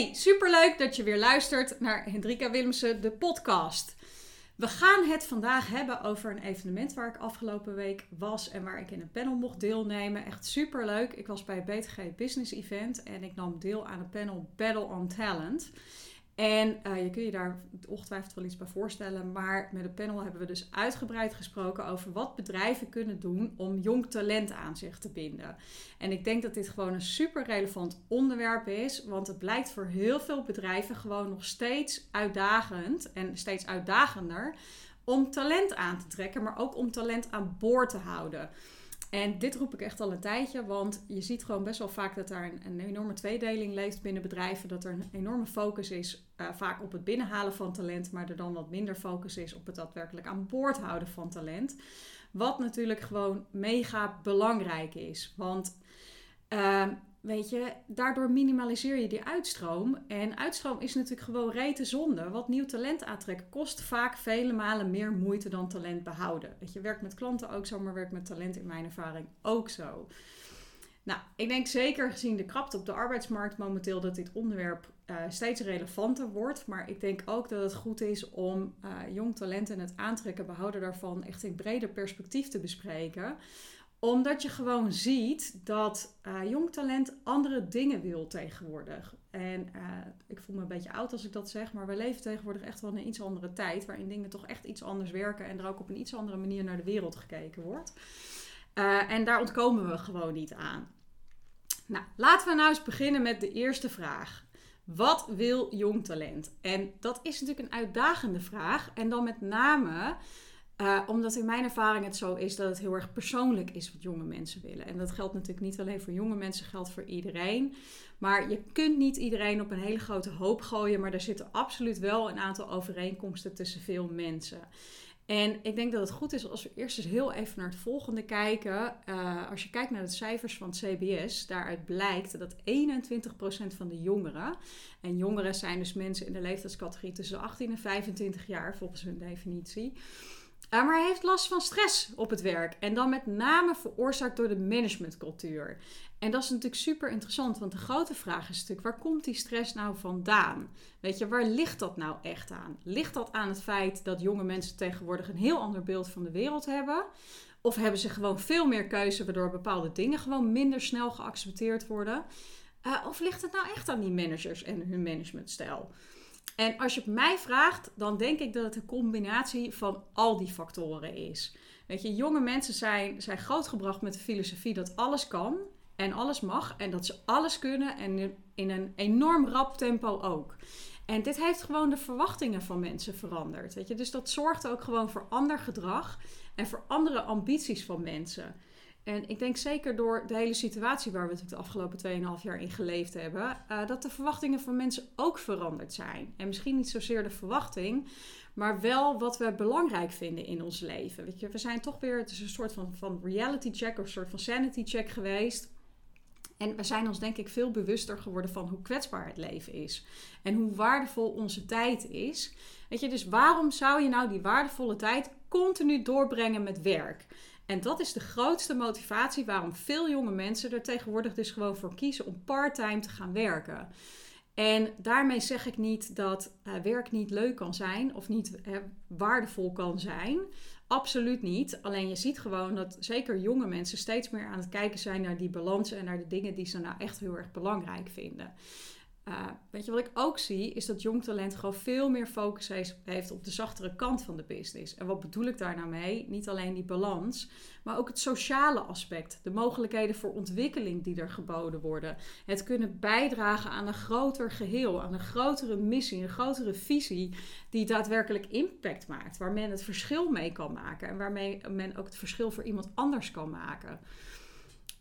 Hey, superleuk dat je weer luistert naar Hendrika Willemsen, de podcast. We gaan het vandaag hebben over een evenement waar ik afgelopen week was en waar ik in een panel mocht deelnemen. Echt superleuk. Ik was bij het BTG Business Event en ik nam deel aan het panel Battle on Talent. En uh, je kunt je daar ongetwijfeld wel iets bij voorstellen. Maar met het panel hebben we dus uitgebreid gesproken over wat bedrijven kunnen doen om jong talent aan zich te binden. En ik denk dat dit gewoon een super relevant onderwerp is. Want het blijkt voor heel veel bedrijven gewoon nog steeds uitdagend en steeds uitdagender om talent aan te trekken, maar ook om talent aan boord te houden. En dit roep ik echt al een tijdje, want je ziet gewoon best wel vaak dat daar een, enorme tweedeling leeft binnen bedrijven. Dat er een enorme focus is uh, vaak op het binnenhalen van talent, maar er dan wat minder focus is op het daadwerkelijk aan boord houden van talent. Wat natuurlijk gewoon mega belangrijk is. Want uh, weet je, daardoor minimaliseer je die uitstroom. En uitstroom is natuurlijk gewoon rete zonde. Wat nieuw talent aantrekken kost vaak vele malen meer moeite dan talent behouden. Weet je, werkt met klanten ook zo, maar werkt met talent in mijn ervaring ook zo. Nou, ik denk zeker gezien de krapte op de arbeidsmarkt momenteel dat dit onderwerp uh, steeds relevanter wordt. Maar ik denk ook dat het goed is om uh, jong talent en het aantrekken, behouden daarvan echt in breder perspectief te bespreken omdat je gewoon ziet dat uh, jong talent andere dingen wil tegenwoordig. En uh, ik voel me een beetje oud als ik dat zeg, maar we leven tegenwoordig echt wel in een iets andere tijd. Waarin dingen toch echt iets anders werken en er ook op een iets andere manier naar de wereld gekeken wordt. Uh, en daar ontkomen we gewoon niet aan. Nou, laten we nou eens beginnen met de eerste vraag. Wat wil jong talent? En dat is natuurlijk een uitdagende vraag. En dan met name uh, omdat in mijn ervaring het zo is dat het heel erg persoonlijk is wat jonge mensen willen. En dat geldt natuurlijk niet alleen voor jonge mensen, geldt voor iedereen. Maar je kunt niet iedereen op een hele grote hoop gooien, maar er zitten absoluut wel een aantal overeenkomsten tussen veel mensen. En ik denk dat het goed is als we eerst eens heel even naar het volgende kijken. Uh, als je kijkt naar de cijfers van het CBS, daaruit blijkt dat 21% van de jongeren, en jongeren zijn dus mensen in de leeftijdscategorie tussen 18 en 25 jaar volgens hun definitie, maar hij heeft last van stress op het werk. En dan met name veroorzaakt door de managementcultuur. En dat is natuurlijk super interessant, want de grote vraag is natuurlijk: waar komt die stress nou vandaan? Weet je, waar ligt dat nou echt aan? Ligt dat aan het feit dat jonge mensen tegenwoordig een heel ander beeld van de wereld hebben? Of hebben ze gewoon veel meer keuze, waardoor bepaalde dingen gewoon minder snel geaccepteerd worden? Uh, of ligt het nou echt aan die managers en hun managementstijl? En als je het mij vraagt, dan denk ik dat het een combinatie van al die factoren is. Weet je, jonge mensen zijn, zijn grootgebracht met de filosofie dat alles kan en alles mag en dat ze alles kunnen en in een enorm rap tempo ook. En dit heeft gewoon de verwachtingen van mensen veranderd. Weet je? Dus dat zorgt ook gewoon voor ander gedrag en voor andere ambities van mensen. En ik denk zeker door de hele situatie waar we het de afgelopen 2,5 jaar in geleefd hebben, uh, dat de verwachtingen van mensen ook veranderd zijn. En misschien niet zozeer de verwachting, maar wel wat we belangrijk vinden in ons leven. Weet je, we zijn toch weer, het is een soort van, van reality check of een soort van sanity check geweest. En we zijn ons denk ik veel bewuster geworden van hoe kwetsbaar het leven is. En hoe waardevol onze tijd is. Weet je, dus waarom zou je nou die waardevolle tijd continu doorbrengen met werk? En dat is de grootste motivatie waarom veel jonge mensen er tegenwoordig dus gewoon voor kiezen om parttime te gaan werken. En daarmee zeg ik niet dat uh, werk niet leuk kan zijn of niet uh, waardevol kan zijn. Absoluut niet. Alleen je ziet gewoon dat zeker jonge mensen steeds meer aan het kijken zijn naar die balans en naar de dingen die ze nou echt heel erg belangrijk vinden. Uh, weet je wat ik ook zie, is dat jong talent gewoon veel meer focus heeft op de zachtere kant van de business. En wat bedoel ik daar nou mee? Niet alleen die balans, maar ook het sociale aspect. De mogelijkheden voor ontwikkeling die er geboden worden. Het kunnen bijdragen aan een groter geheel, aan een grotere missie, een grotere visie die daadwerkelijk impact maakt. Waar men het verschil mee kan maken en waarmee men ook het verschil voor iemand anders kan maken.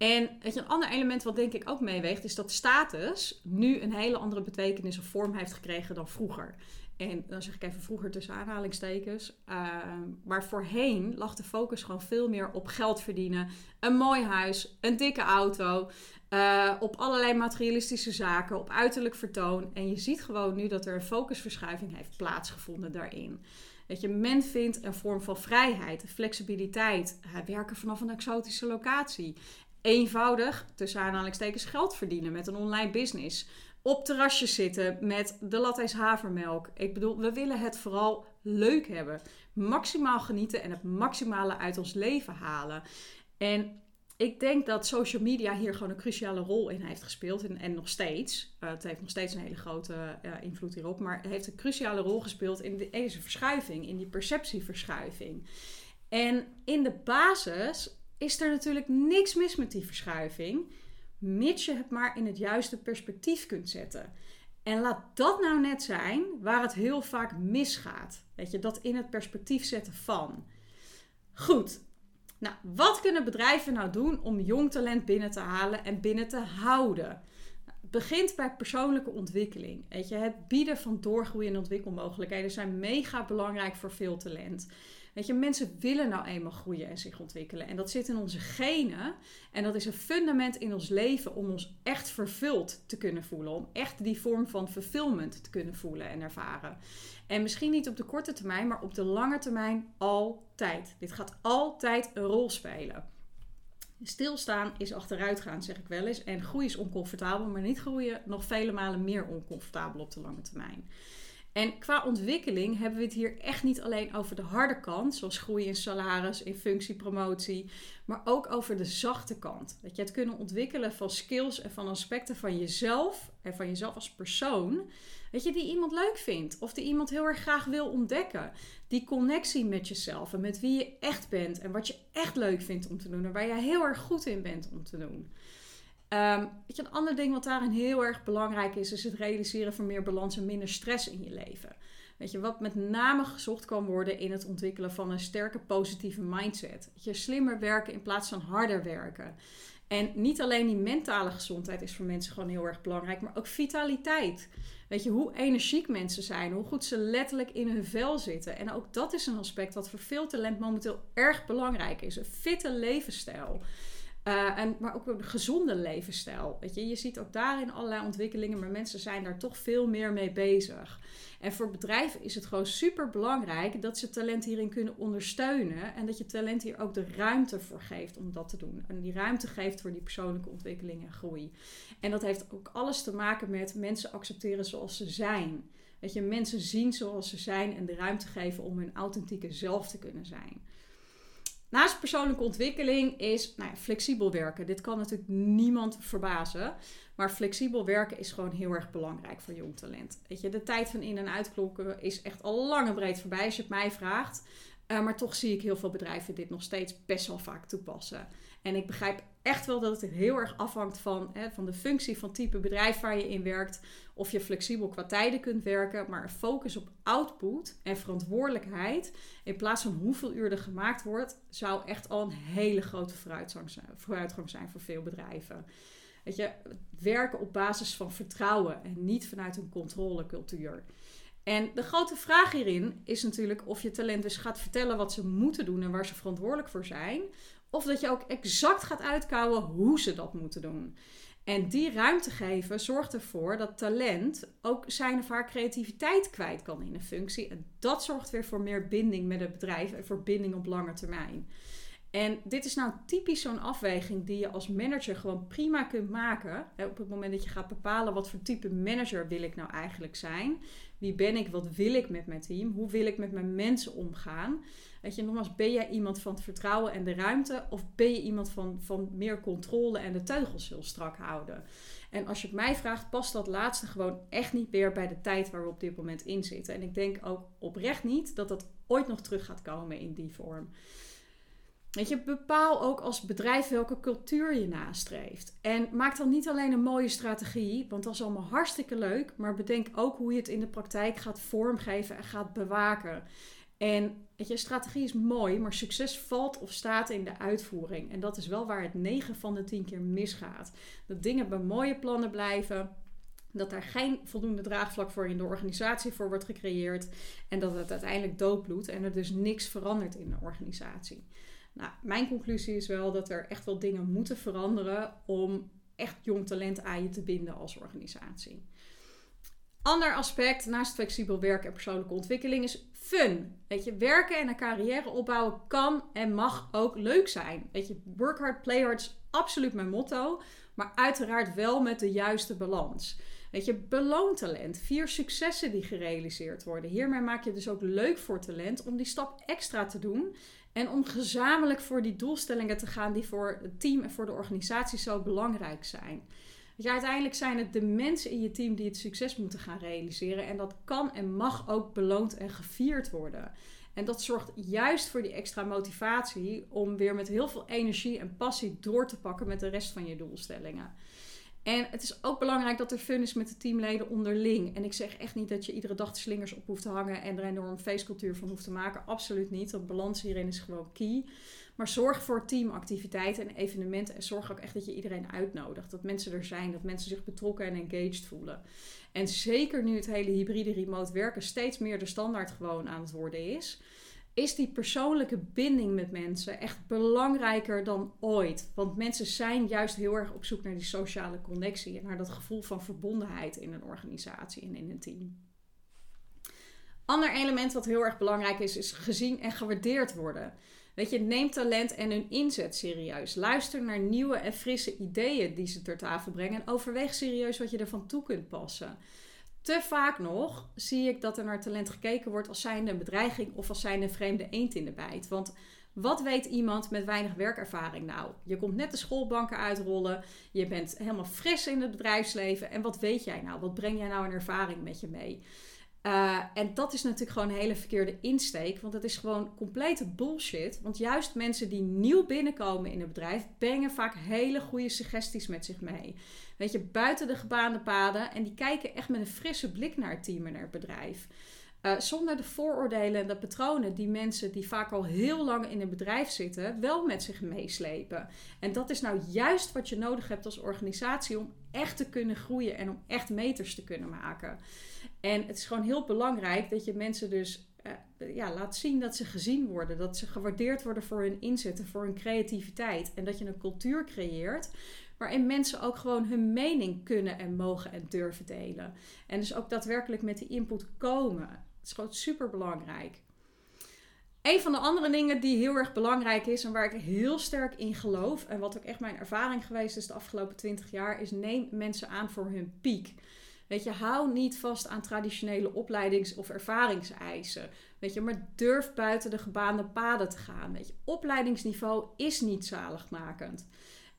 En een ander element wat denk ik ook meeweegt, is dat status nu een hele andere betekenis of vorm heeft gekregen dan vroeger. En dan zeg ik even vroeger tussen aanhalingstekens. Uh, maar voorheen lag de focus gewoon veel meer op geld verdienen. Een mooi huis, een dikke auto. Uh, op allerlei materialistische zaken, op uiterlijk vertoon. En je ziet gewoon nu dat er een focusverschuiving heeft plaatsgevonden daarin. Dat je, men vindt een vorm van vrijheid, flexibiliteit, werken vanaf een exotische locatie eenvoudig, tussen aanhalingstekens, geld verdienen met een online business. op terrasjes zitten met de latte's havermelk. Ik bedoel, we willen het vooral leuk hebben. Maximaal genieten en het maximale uit ons leven halen. En ik denk dat social media hier gewoon een cruciale rol in heeft gespeeld. En, en nog steeds. Uh, het heeft nog steeds een hele grote uh, invloed hierop. Maar het heeft een cruciale rol gespeeld in deze verschuiving. In die perceptieverschuiving. En in de basis is er natuurlijk niks mis met die verschuiving. Mits je het maar in het juiste perspectief kunt zetten. En laat dat nou net zijn waar het heel vaak misgaat. Weet je, dat in het perspectief zetten van. Goed, nou, wat kunnen bedrijven nou doen om jong talent binnen te halen en binnen te houden? Het begint bij persoonlijke ontwikkeling. Weet je, het bieden van doorgroeiende ontwikkelmogelijkheden zijn mega belangrijk voor veel talent. Weet je, mensen willen nou eenmaal groeien en zich ontwikkelen. En dat zit in onze genen. En dat is een fundament in ons leven om ons echt vervuld te kunnen voelen. Om echt die vorm van fulfillment te kunnen voelen en ervaren. En misschien niet op de korte termijn, maar op de lange termijn altijd. Dit gaat altijd een rol spelen. Stilstaan is achteruit gaan, zeg ik wel eens. En groei is oncomfortabel, maar niet groeien nog vele malen meer oncomfortabel op de lange termijn. En qua ontwikkeling hebben we het hier echt niet alleen over de harde kant, zoals groei in salaris, in functiepromotie, maar ook over de zachte kant. Dat je het kunnen ontwikkelen van skills en van aspecten van jezelf en van jezelf als persoon. Weet je, die iemand leuk vindt of die iemand heel erg graag wil ontdekken. Die connectie met jezelf en met wie je echt bent en wat je echt leuk vindt om te doen en waar jij heel erg goed in bent om te doen. Um, weet je, een ander ding wat daarin heel erg belangrijk is, is het realiseren van meer balans en minder stress in je leven. Weet je, wat met name gezocht kan worden in het ontwikkelen van een sterke positieve mindset. je, slimmer werken in plaats van harder werken. En niet alleen die mentale gezondheid is voor mensen gewoon heel erg belangrijk, maar ook vitaliteit. Weet je, hoe energiek mensen zijn, hoe goed ze letterlijk in hun vel zitten. En ook dat is een aspect wat voor veel talent momenteel erg belangrijk is. Een fitte levensstijl. Uh, en, maar ook een gezonde levensstijl. Weet je? je ziet ook daarin allerlei ontwikkelingen, maar mensen zijn daar toch veel meer mee bezig. En voor bedrijven is het gewoon super belangrijk dat ze talent hierin kunnen ondersteunen. En dat je talent hier ook de ruimte voor geeft om dat te doen. En die ruimte geeft voor die persoonlijke ontwikkeling en groei. En dat heeft ook alles te maken met mensen accepteren zoals ze zijn. Dat je mensen zien zoals ze zijn en de ruimte geven om hun authentieke zelf te kunnen zijn. Naast persoonlijke ontwikkeling is nou ja, flexibel werken. Dit kan natuurlijk niemand verbazen. Maar flexibel werken is gewoon heel erg belangrijk voor jong talent. Weet je, de tijd van in- en uitklokken is echt al lang en breed voorbij als je het mij vraagt. Uh, maar toch zie ik heel veel bedrijven dit nog steeds best wel vaak toepassen. En ik begrijp echt wel dat het heel erg afhangt van, hè, van de functie van type bedrijf waar je in werkt. Of je flexibel qua tijden kunt werken. Maar een focus op output en verantwoordelijkheid. In plaats van hoeveel uur er gemaakt wordt, zou echt al een hele grote vooruitgang zijn voor veel bedrijven. Weet je, werken op basis van vertrouwen en niet vanuit een controlecultuur. En de grote vraag hierin is natuurlijk of je talent dus gaat vertellen wat ze moeten doen en waar ze verantwoordelijk voor zijn. Of dat je ook exact gaat uitkouwen hoe ze dat moeten doen. En die ruimte geven zorgt ervoor dat talent ook zijn of haar creativiteit kwijt kan in een functie. En dat zorgt weer voor meer binding met het bedrijf en voor binding op lange termijn. En dit is nou typisch zo'n afweging die je als manager gewoon prima kunt maken. Op het moment dat je gaat bepalen wat voor type manager wil ik nou eigenlijk zijn. Wie ben ik? Wat wil ik met mijn team? Hoe wil ik met mijn mensen omgaan? Weet je, nogmaals, ben jij iemand van het vertrouwen en de ruimte? Of ben je iemand van, van meer controle en de teugels heel strak houden? En als je het mij vraagt, past dat laatste gewoon echt niet meer bij de tijd waar we op dit moment in zitten. En ik denk ook oprecht niet dat dat ooit nog terug gaat komen in die vorm. Weet je, bepaal ook als bedrijf welke cultuur je nastreeft. En maak dan niet alleen een mooie strategie, want dat is allemaal hartstikke leuk. Maar bedenk ook hoe je het in de praktijk gaat vormgeven en gaat bewaken. En weet je, strategie is mooi, maar succes valt of staat in de uitvoering. En dat is wel waar het 9 van de 10 keer misgaat. Dat dingen bij mooie plannen blijven, dat daar geen voldoende draagvlak voor in de organisatie voor wordt gecreëerd. En dat het uiteindelijk doodbloedt en er dus niks verandert in de organisatie. Nou, mijn conclusie is wel dat er echt wel dingen moeten veranderen om echt jong talent aan je te binden als organisatie. Ander aspect naast flexibel werken en persoonlijke ontwikkeling is fun. Weet je, werken en een carrière opbouwen kan en mag ook leuk zijn. Weet je, work hard, play hard is absoluut mijn motto, maar uiteraard wel met de juiste balans. Weet je, beloon talent. Vier successen die gerealiseerd worden. Hiermee maak je dus ook leuk voor talent om die stap extra te doen. En om gezamenlijk voor die doelstellingen te gaan die voor het team en voor de organisatie zo belangrijk zijn. Ja, uiteindelijk zijn het de mensen in je team die het succes moeten gaan realiseren. En dat kan en mag ook beloond en gevierd worden. En dat zorgt juist voor die extra motivatie om weer met heel veel energie en passie door te pakken met de rest van je doelstellingen. En het is ook belangrijk dat er fun is met de teamleden onderling. En ik zeg echt niet dat je iedere dag de slingers op hoeft te hangen en er een enorm feestcultuur van hoeft te maken. Absoluut niet. Dat balans hierin is gewoon key. Maar zorg voor teamactiviteiten en evenementen. En zorg ook echt dat je iedereen uitnodigt. Dat mensen er zijn. Dat mensen zich betrokken en engaged voelen. En zeker nu het hele hybride remote werken steeds meer de standaard gewoon aan het worden is is die persoonlijke binding met mensen echt belangrijker dan ooit. Want mensen zijn juist heel erg op zoek naar die sociale connectie en naar dat gevoel van verbondenheid in een organisatie en in een team. Ander element wat heel erg belangrijk is, is gezien en gewaardeerd worden. Weet je, neem talent en hun inzet serieus. Luister naar nieuwe en frisse ideeën die ze ter tafel brengen en overweeg serieus wat je ervan toe kunt passen te vaak nog zie ik dat er naar talent gekeken wordt als zijnde een bedreiging of als zijnde een vreemde eend in de bijt. Want wat weet iemand met weinig werkervaring nou? Je komt net de schoolbanken uitrollen, je bent helemaal fris in het bedrijfsleven en wat weet jij nou? Wat breng jij nou een ervaring met je mee? Uh, en dat is natuurlijk gewoon een hele verkeerde insteek, want dat is gewoon complete bullshit. Want juist mensen die nieuw binnenkomen in het bedrijf brengen vaak hele goede suggesties met zich mee. Weet je, buiten de gebaande paden en die kijken echt met een frisse blik naar het team en naar het bedrijf. Uh, zonder de vooroordelen en de patronen die mensen die vaak al heel lang in een bedrijf zitten, wel met zich meeslepen. En dat is nou juist wat je nodig hebt als organisatie om echt te kunnen groeien en om echt meters te kunnen maken. En het is gewoon heel belangrijk dat je mensen dus uh, ja, laat zien dat ze gezien worden. Dat ze gewaardeerd worden voor hun inzetten, voor hun creativiteit. En dat je een cultuur creëert waarin mensen ook gewoon hun mening kunnen en mogen en durven delen. En dus ook daadwerkelijk met die input komen. Het is gewoon super belangrijk. Een van de andere dingen die heel erg belangrijk is en waar ik heel sterk in geloof, en wat ook echt mijn ervaring geweest is de afgelopen 20 jaar, is neem mensen aan voor hun piek. Weet je, hou niet vast aan traditionele opleidings- of ervaringseisen. Weet je, maar durf buiten de gebaande paden te gaan. Weet je, opleidingsniveau is niet zaligmakend.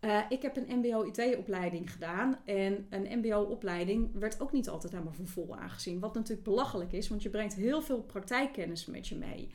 Uh, ik heb een MBO-IT-opleiding gedaan. En een MBO-opleiding werd ook niet altijd helemaal voor vol aangezien. Wat natuurlijk belachelijk is, want je brengt heel veel praktijkkennis met je mee.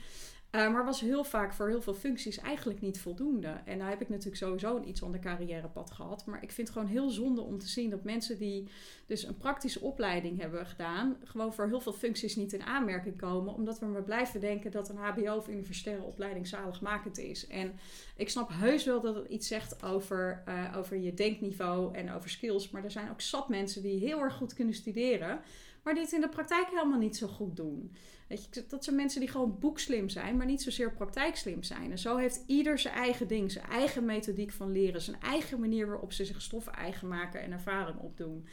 Uh, maar was heel vaak voor heel veel functies eigenlijk niet voldoende. En nou heb ik natuurlijk sowieso een iets ander carrièrepad gehad. Maar ik vind het gewoon heel zonde om te zien dat mensen die dus een praktische opleiding hebben gedaan, gewoon voor heel veel functies niet in aanmerking komen. Omdat we maar blijven denken dat een HBO of universitaire opleiding zaligmakend is. En ik snap heus wel dat het iets zegt over, uh, over je denkniveau en over skills. Maar er zijn ook zat mensen die heel erg goed kunnen studeren, maar die het in de praktijk helemaal niet zo goed doen. Weet je, dat zijn mensen die gewoon boekslim zijn, maar niet zozeer praktijkslim zijn. En zo heeft ieder zijn eigen ding, zijn eigen methodiek van leren, zijn eigen manier waarop ze zich stoffen eigen maken en ervaring opdoen.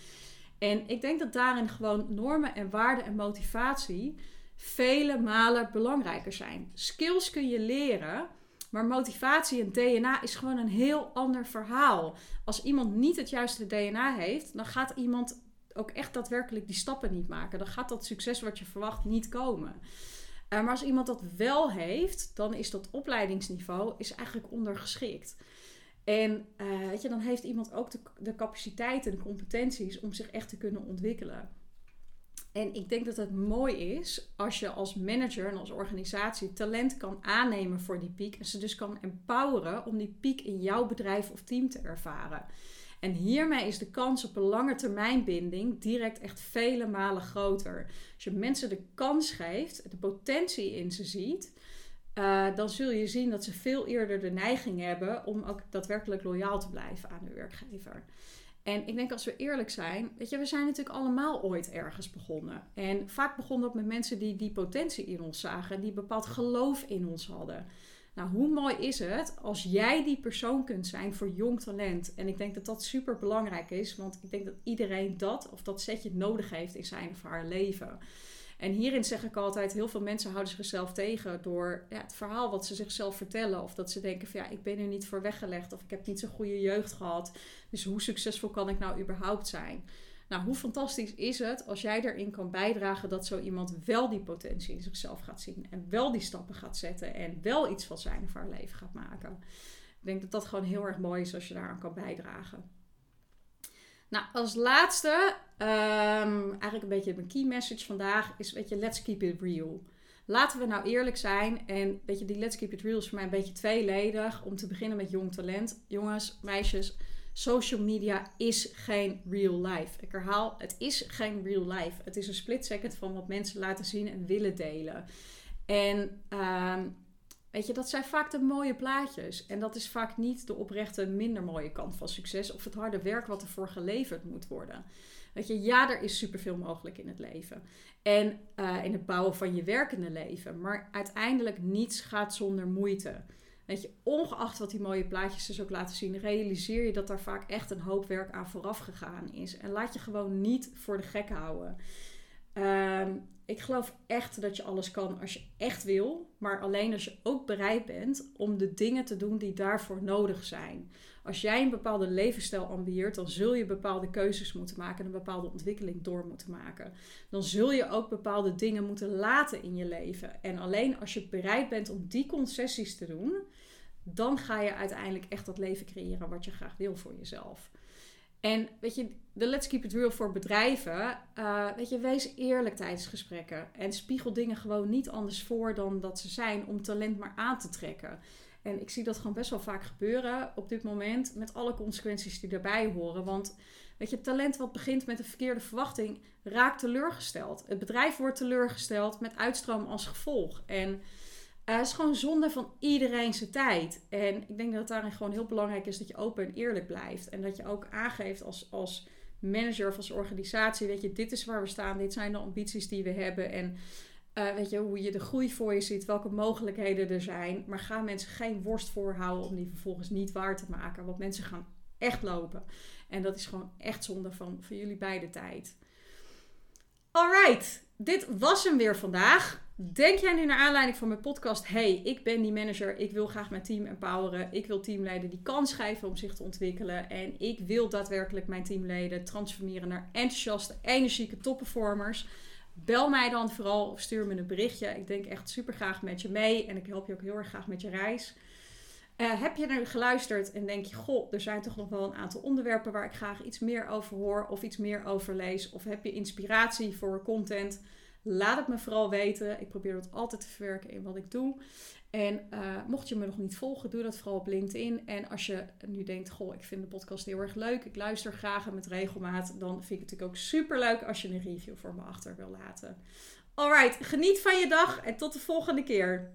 En ik denk dat daarin gewoon normen en waarden en motivatie vele malen belangrijker zijn. Skills kun je leren, maar motivatie en DNA is gewoon een heel ander verhaal. Als iemand niet het juiste DNA heeft, dan gaat iemand ook echt daadwerkelijk die stappen niet maken. Dan gaat dat succes wat je verwacht niet komen. Uh, maar als iemand dat wel heeft, dan is dat opleidingsniveau is eigenlijk ondergeschikt. En uh, weet je, dan heeft iemand ook de, de en de competenties om zich echt te kunnen ontwikkelen. En ik denk dat het mooi is als je als manager en als organisatie talent kan aannemen voor die piek. En ze dus kan empoweren om die piek in jouw bedrijf of team te ervaren. En hiermee is de kans op een lange termijn binding direct echt vele malen groter. Als je mensen de kans geeft, de potentie in ze ziet, uh, dan zul je zien dat ze veel eerder de neiging hebben om ook daadwerkelijk loyaal te blijven aan hun werkgever. En ik denk als we eerlijk zijn, weet je, we zijn natuurlijk allemaal ooit ergens begonnen. En vaak begon dat met mensen die die potentie in ons zagen, die bepaald geloof in ons hadden. Nou, hoe mooi is het als jij die persoon kunt zijn voor jong talent? En ik denk dat dat super belangrijk is, want ik denk dat iedereen dat of dat setje nodig heeft in zijn of haar leven. En hierin zeg ik altijd, heel veel mensen houden zichzelf tegen door ja, het verhaal wat ze zichzelf vertellen. Of dat ze denken van ja, ik ben er niet voor weggelegd of ik heb niet zo'n goede jeugd gehad. Dus hoe succesvol kan ik nou überhaupt zijn? Nou, hoe fantastisch is het als jij erin kan bijdragen dat zo iemand wel die potentie in zichzelf gaat zien en wel die stappen gaat zetten en wel iets van zijn of haar leven gaat maken. Ik denk dat dat gewoon heel erg mooi is als je daaraan kan bijdragen. Nou, als laatste, ehm, eigenlijk een beetje mijn key message vandaag, is weet je, let's keep it real. Laten we nou eerlijk zijn. En weet je, die Let's Keep It Real is voor mij een beetje tweeledig. Om te beginnen met jong talent. Jongens, meisjes, social media is geen real life. Ik herhaal, het is geen real life. Het is een split second van wat mensen laten zien en willen delen. En uh, weet je, dat zijn vaak de mooie plaatjes. En dat is vaak niet de oprechte, minder mooie kant van succes. Of het harde werk wat ervoor geleverd moet worden. Weet je, ja, er is superveel mogelijk in het leven. En uh, in het bouwen van je werkende leven. Maar uiteindelijk niets gaat zonder moeite. Weet je, ongeacht wat die mooie plaatjes dus ook laten zien, realiseer je dat daar vaak echt een hoop werk aan vooraf gegaan is. En laat je gewoon niet voor de gek houden. Uh, ik geloof echt dat je alles kan als je echt wil, maar alleen als je ook bereid bent om de dingen te doen die daarvoor nodig zijn. Als jij een bepaalde levensstijl ambieert, dan zul je bepaalde keuzes moeten maken en een bepaalde ontwikkeling door moeten maken. Dan zul je ook bepaalde dingen moeten laten in je leven. En alleen als je bereid bent om die concessies te doen, dan ga je uiteindelijk echt dat leven creëren wat je graag wil voor jezelf. En weet je, de Let's Keep It Real voor bedrijven, uh, weet je, wees eerlijk tijdens gesprekken. En spiegel dingen gewoon niet anders voor dan dat ze zijn om talent maar aan te trekken. En ik zie dat gewoon best wel vaak gebeuren op dit moment, met alle consequenties die daarbij horen. Want weet je, talent wat begint met een verkeerde verwachting, raakt teleurgesteld. Het bedrijf wordt teleurgesteld met uitstroom als gevolg. En uh, het is gewoon zonde van iedereen zijn tijd. En ik denk dat het daarin gewoon heel belangrijk is dat je open en eerlijk blijft. En dat je ook aangeeft als, als manager of als organisatie, weet je, dit is waar we staan, dit zijn de ambities die we hebben. En uh, weet je, hoe je de groei voor je ziet, welke mogelijkheden er zijn. Maar ga mensen geen worst voorhouden om die vervolgens niet waar te maken. Want mensen gaan echt lopen. En dat is gewoon echt zonde van, van jullie beide tijd. Alright, dit was hem weer vandaag. Denk jij nu naar aanleiding van mijn podcast: hey, ik ben die manager, ik wil graag mijn team empoweren, ik wil teamleden die kans geven om zich te ontwikkelen en ik wil daadwerkelijk mijn teamleden transformeren naar enthousiaste, energieke topperformers. Bel mij dan vooral of stuur me een berichtje. Ik denk echt super graag met je mee en ik help je ook heel erg graag met je reis. Uh, heb je nu geluisterd en denk je, goh, er zijn toch nog wel een aantal onderwerpen waar ik graag iets meer over hoor of iets meer over lees? Of heb je inspiratie voor content? Laat het me vooral weten. Ik probeer dat altijd te verwerken in wat ik doe. En uh, mocht je me nog niet volgen, doe dat vooral op LinkedIn. En als je nu denkt, goh, ik vind de podcast heel erg leuk. Ik luister graag en met regelmaat. Dan vind ik het natuurlijk ook super leuk als je een review voor me achter wil laten. Alright, geniet van je dag en tot de volgende keer.